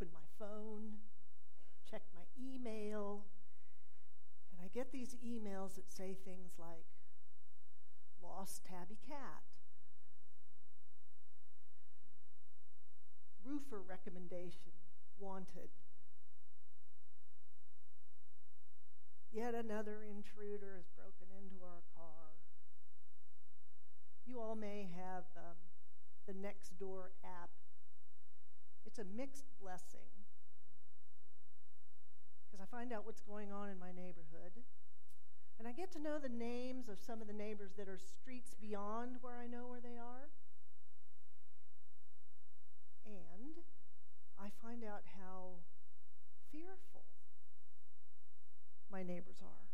open my phone, check my email, and I get these emails that say things like, lost tabby cat, roofer recommendation, wanted. Yet another intruder has broken into our car. You all may have um, the Nextdoor app. It's a mixed blessing because I find out what's going on in my neighborhood. And I get to know the names of some of the neighbors that are streets beyond where I know where they are. And I find out how fearful my neighbors are.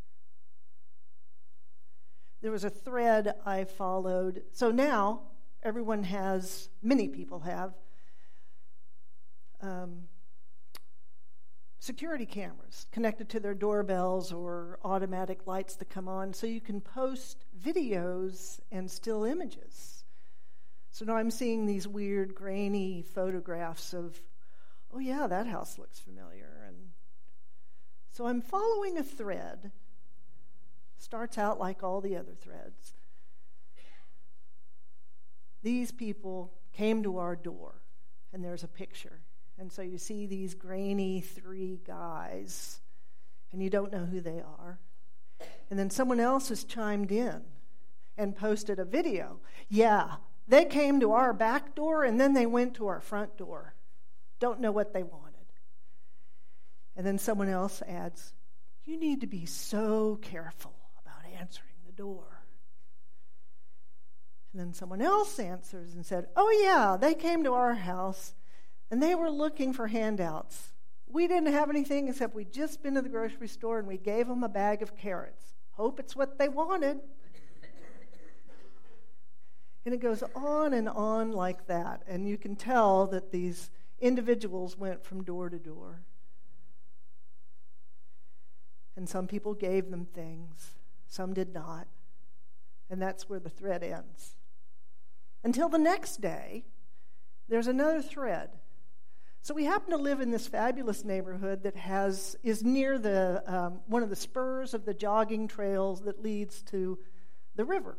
There was a thread I followed. So now everyone has, many people have, um, security cameras connected to their doorbells or automatic lights that come on so you can post videos and still images. So now I'm seeing these weird, grainy photographs of, oh, yeah, that house looks familiar. And so I'm following a thread. Starts out like all the other threads. These people came to our door, and there's a picture. And so you see these grainy three guys, and you don't know who they are. And then someone else has chimed in and posted a video. Yeah, they came to our back door and then they went to our front door. Don't know what they wanted. And then someone else adds, You need to be so careful about answering the door. And then someone else answers and said, Oh, yeah, they came to our house and they were looking for handouts. We didn't have anything except we'd just been to the grocery store and we gave them a bag of carrots. Hope it's what they wanted. and it goes on and on like that. And you can tell that these individuals went from door to door. And some people gave them things, some did not. And that's where the thread ends. Until the next day, there's another thread so we happen to live in this fabulous neighborhood that has is near the um, one of the spurs of the jogging trails that leads to the river.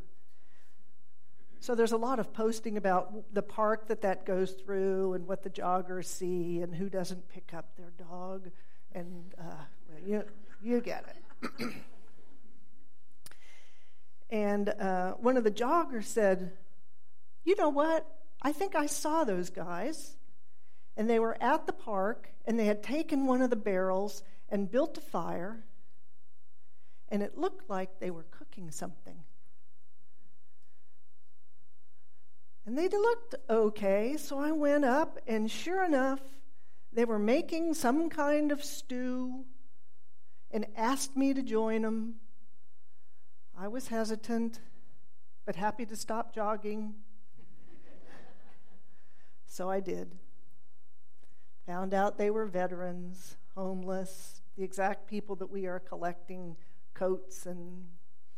So there's a lot of posting about the park that that goes through and what the joggers see and who doesn't pick up their dog, and uh, you you get it. and uh, one of the joggers said, "You know what? I think I saw those guys." And they were at the park, and they had taken one of the barrels and built a fire, and it looked like they were cooking something. And they looked okay, so I went up, and sure enough, they were making some kind of stew and asked me to join them. I was hesitant, but happy to stop jogging. so I did. Found out they were veterans, homeless, the exact people that we are collecting coats and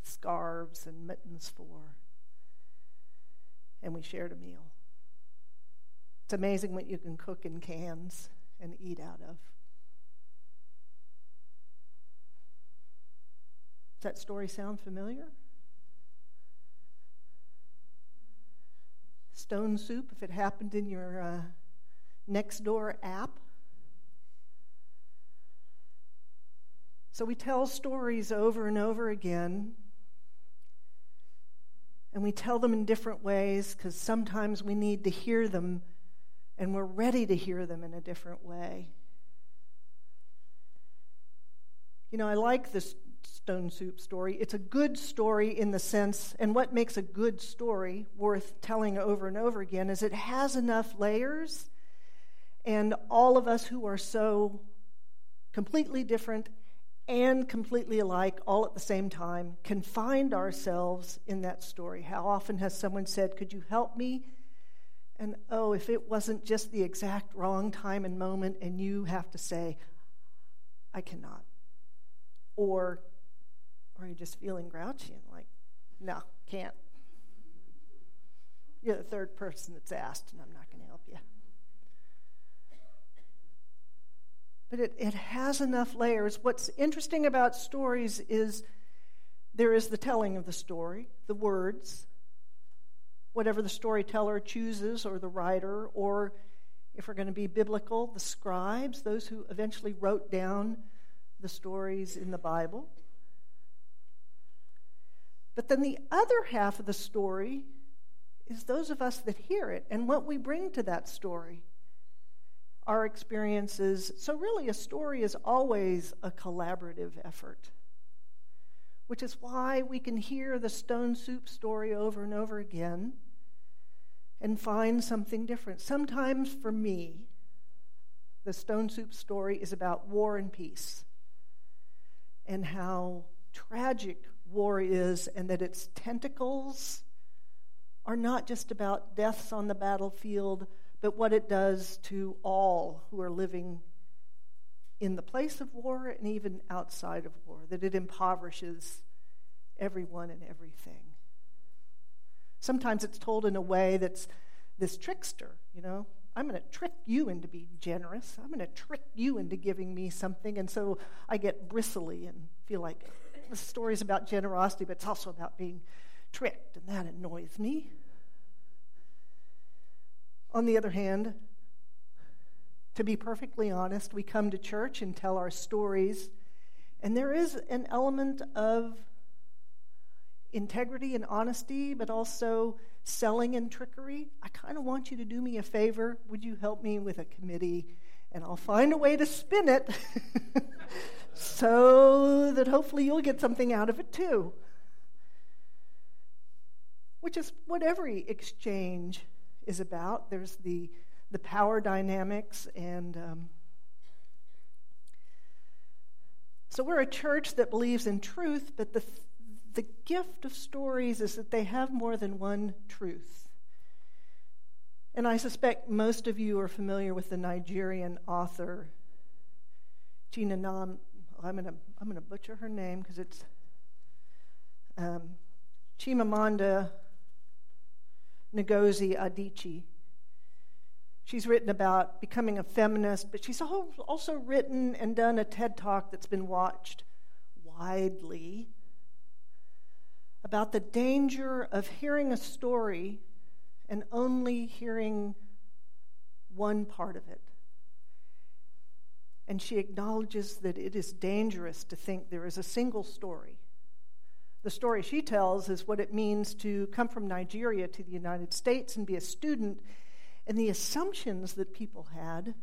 scarves and mittens for. And we shared a meal. It's amazing what you can cook in cans and eat out of. Does that story sound familiar? Stone soup, if it happened in your uh, Nextdoor app. So we tell stories over and over again. And we tell them in different ways because sometimes we need to hear them and we're ready to hear them in a different way. You know, I like this stone soup story. It's a good story in the sense, and what makes a good story worth telling over and over again is it has enough layers and all of us who are so completely different and completely alike all at the same time can find ourselves in that story. How often has someone said, Could you help me? And oh, if it wasn't just the exact wrong time and moment, and you have to say, I cannot. Or are you just feeling grouchy and like, no, can't. You're the third person that's asked, and I'm not going to help you. But it, it has enough layers. What's interesting about stories is there is the telling of the story, the words, whatever the storyteller chooses, or the writer, or if we're going to be biblical, the scribes, those who eventually wrote down the stories in the Bible. But then the other half of the story is those of us that hear it and what we bring to that story our experiences. So, really, a story is always a collaborative effort, which is why we can hear the stone soup story over and over again and find something different. Sometimes, for me, the stone soup story is about war and peace and how tragic war is, and that its tentacles are not just about deaths on the battlefield but what it does to all who are living in the place of war and even outside of war, that it impoverishes everyone and everything. Sometimes it's told in a way that's this trickster, you know. I'm going to trick you into being generous. I'm going to trick you into giving me something. And so I get bristly and feel like the story's about generosity, but it's also about being tricked, and that annoys me. On the other hand, to be perfectly honest, we come to church and tell our stories, and there is an element of integrity and honesty, but also selling and trickery. I kind of want you to do me a favor. Would you help me with a committee? And I'll find a way to spin it so that hopefully you'll get something out of it too. Which is what every exchange is about. There's the, the power dynamics, and um, so we're a church that believes in truth, but the, the gift of stories is that they have more than one truth. And I suspect most of you are familiar with the Nigerian author Chinenam. I'm going to I'm going to butcher her name because it's um, Chimamanda Ngozi Adichie. She's written about becoming a feminist, but she's also written and done a TED talk that's been watched widely about the danger of hearing a story and only hearing one part of it. And she acknowledges that it is dangerous to think there is a single story the story she tells is what it means to come from Nigeria to the United States and be a student, and the assumptions that people had.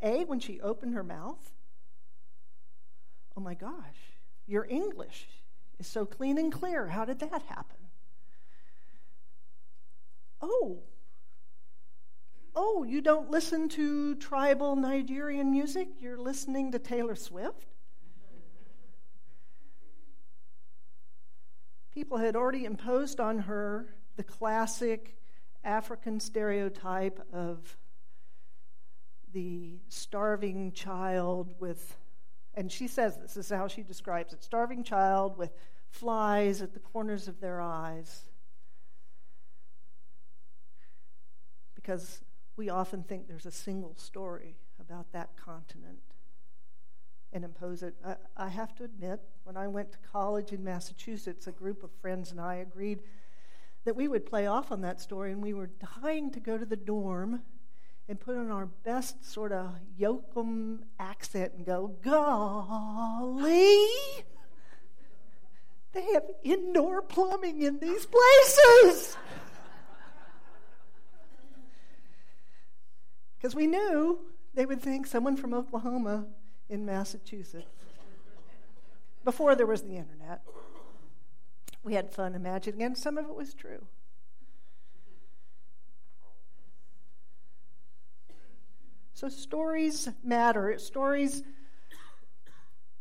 A, when she opened her mouth, oh my gosh, your English is so clean and clear. How did that happen? Oh, oh, you don't listen to tribal Nigerian music? You're listening to Taylor Swift? People had already imposed on her the classic African stereotype of the starving child with, and she says this, this is how she describes it starving child with flies at the corners of their eyes. Because we often think there's a single story about that continent and impose it. I, I, have to admit, when I went to college in Massachusetts, a group of friends and I agreed that we would play off on that story, and we were dying to go to the dorm and put on our best sort of yokum accent and go, Golly! They have indoor plumbing in these places! Because we knew they would think someone from Oklahoma in Massachusetts before there was the internet. We had fun imagining, and some of it was true. So, stories matter. Stories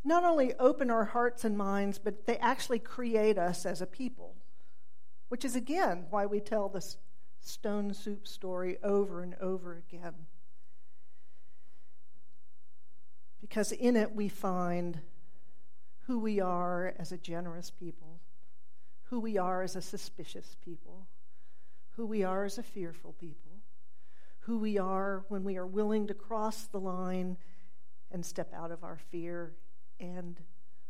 not only open our hearts and minds, but they actually create us as a people, which is again why we tell this stone soup story over and over again because in it we find who we are as a generous people, who we are as a suspicious people, who we are as a fearful people, who we are when we are willing to cross the line and step out of our fear. And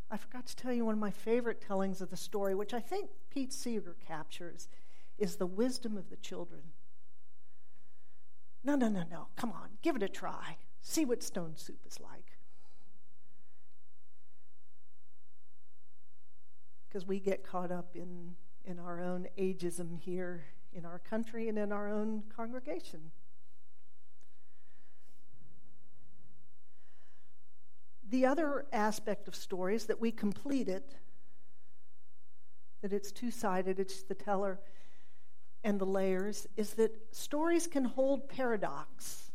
I forgot to tell you one of my favorite tellings of the story, which I think Pete Seeger captures, is the wisdom of the children. No, no, no, no. Come on, give it a try. See what stone soup is like. Because we get caught up in, in our own ageism here in our country and in our own congregation. The other aspect of stories that we complete it, that it's two sided, it's the teller and the layers, is that stories can hold paradox.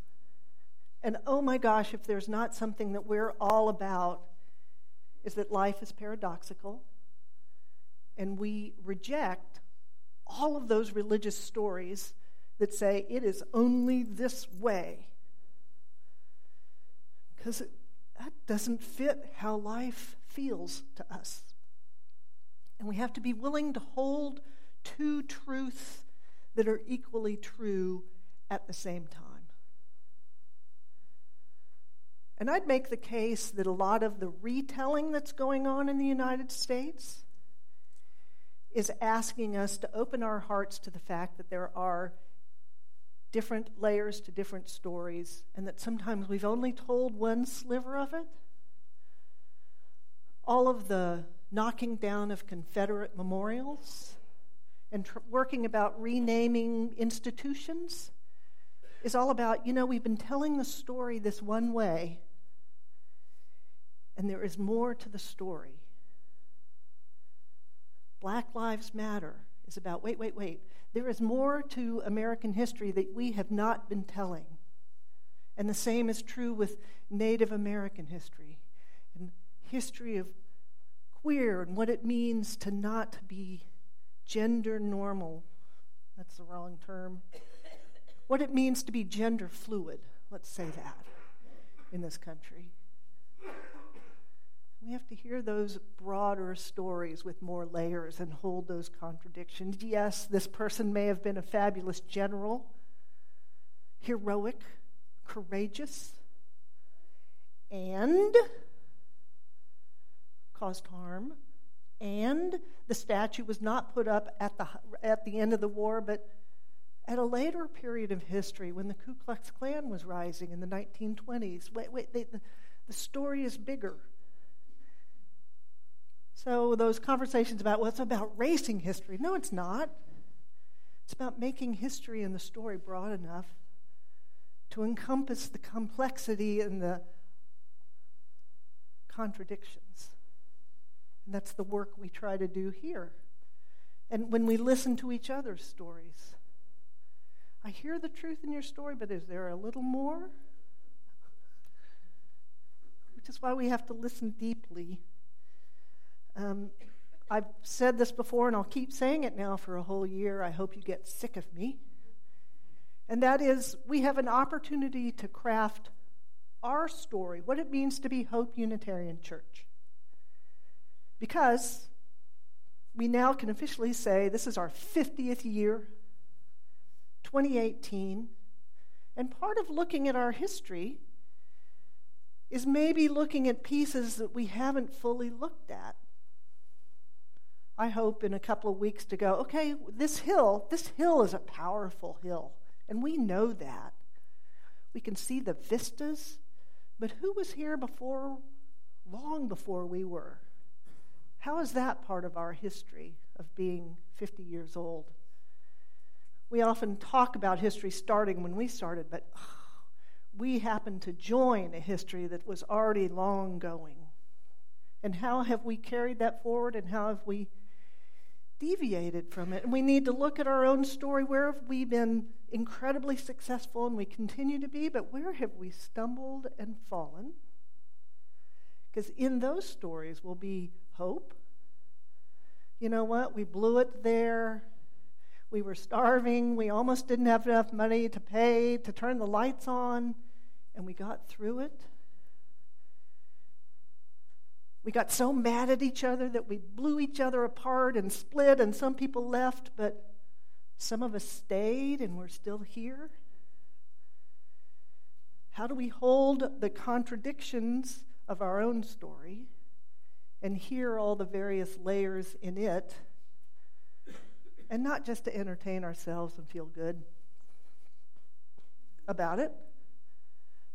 And oh my gosh, if there's not something that we're all about, is that life is paradoxical. And we reject all of those religious stories that say it is only this way. Because that doesn't fit how life feels to us. And we have to be willing to hold two truths that are equally true at the same time. And I'd make the case that a lot of the retelling that's going on in the United States is asking us to open our hearts to the fact that there are different layers to different stories, and that sometimes we've only told one sliver of it. All of the knocking down of Confederate memorials and tr- working about renaming institutions is all about, you know, we've been telling the story this one way, and there is more to the story. Black Lives Matter is about, wait, wait, wait. There is more to American history that we have not been telling. And the same is true with Native American history and history of queer and what it means to not be gender normal. That's the wrong term. What it means to be gender fluid, let's say that, in this country. We have to hear those broader stories with more layers and hold those contradictions. Yes, this person may have been a fabulous general, heroic, courageous, and caused harm. And the statue was not put up at the, at the end of the war, but at a later period of history when the Ku Klux Klan was rising in the 1920s. Wait, wait, they, the, the story is bigger. So, those conversations about, well, it's about racing history. No, it's not. It's about making history and the story broad enough to encompass the complexity and the contradictions. And that's the work we try to do here. And when we listen to each other's stories, I hear the truth in your story, but is there a little more? Which is why we have to listen deeply um, I've said this before, and I'll keep saying it now for a whole year. I hope you get sick of me. And that is, we have an opportunity to craft our story, what it means to be Hope Unitarian Church. Because we now can officially say this is our 50th year, 2018. And part of looking at our history is maybe looking at pieces that we haven't fully looked at. I hope in a couple of weeks to go, okay, this hill, this hill is a powerful hill. And we know that. We can see the vistas, but who was here before, long before we were? How is that part of our history of being 50 years old? We often talk about history starting when we started, but oh, we happen to join a history that was already long going. And how have we carried that forward, and how have we deviated from it. And we need to look at our own story. Where have we been incredibly successful and we continue to be, but where have we stumbled and fallen? Because in those stories will be hope. You know what? We blew it there. We were starving. We almost didn't have enough money to pay to turn the lights on, and we got through it. We got so mad at each other that we blew each other apart and split, and some people left, but some of us stayed and we're still here. How do we hold the contradictions of our own story and hear all the various layers in it, and not just to entertain ourselves and feel good about it,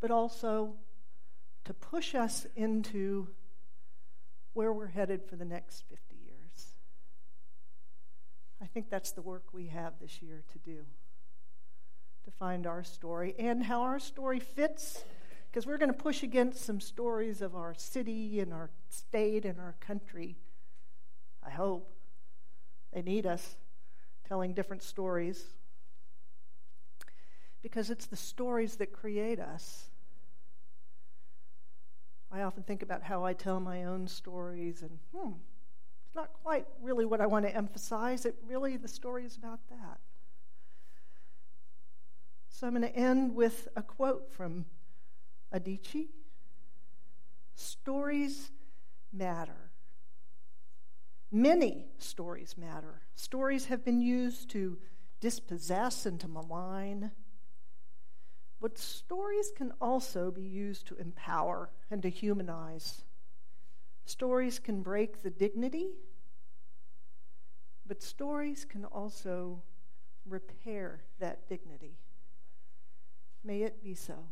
but also to push us into where we're headed for the next 50 years. I think that's the work we have this year to do to find our story and how our story fits because we're going to push against some stories of our city and our state and our country. I hope. They need us telling different stories because it's the stories that create us. I often think about how I tell my own stories, and hmm, it's not quite really what I want to emphasize. It really, the story is about that. So I'm going to end with a quote from Adichie Stories matter. Many stories matter. Stories have been used to dispossess and to malign. But stories can also be used to empower and to humanize. Stories can break the dignity, but stories can also repair that dignity. May it be so.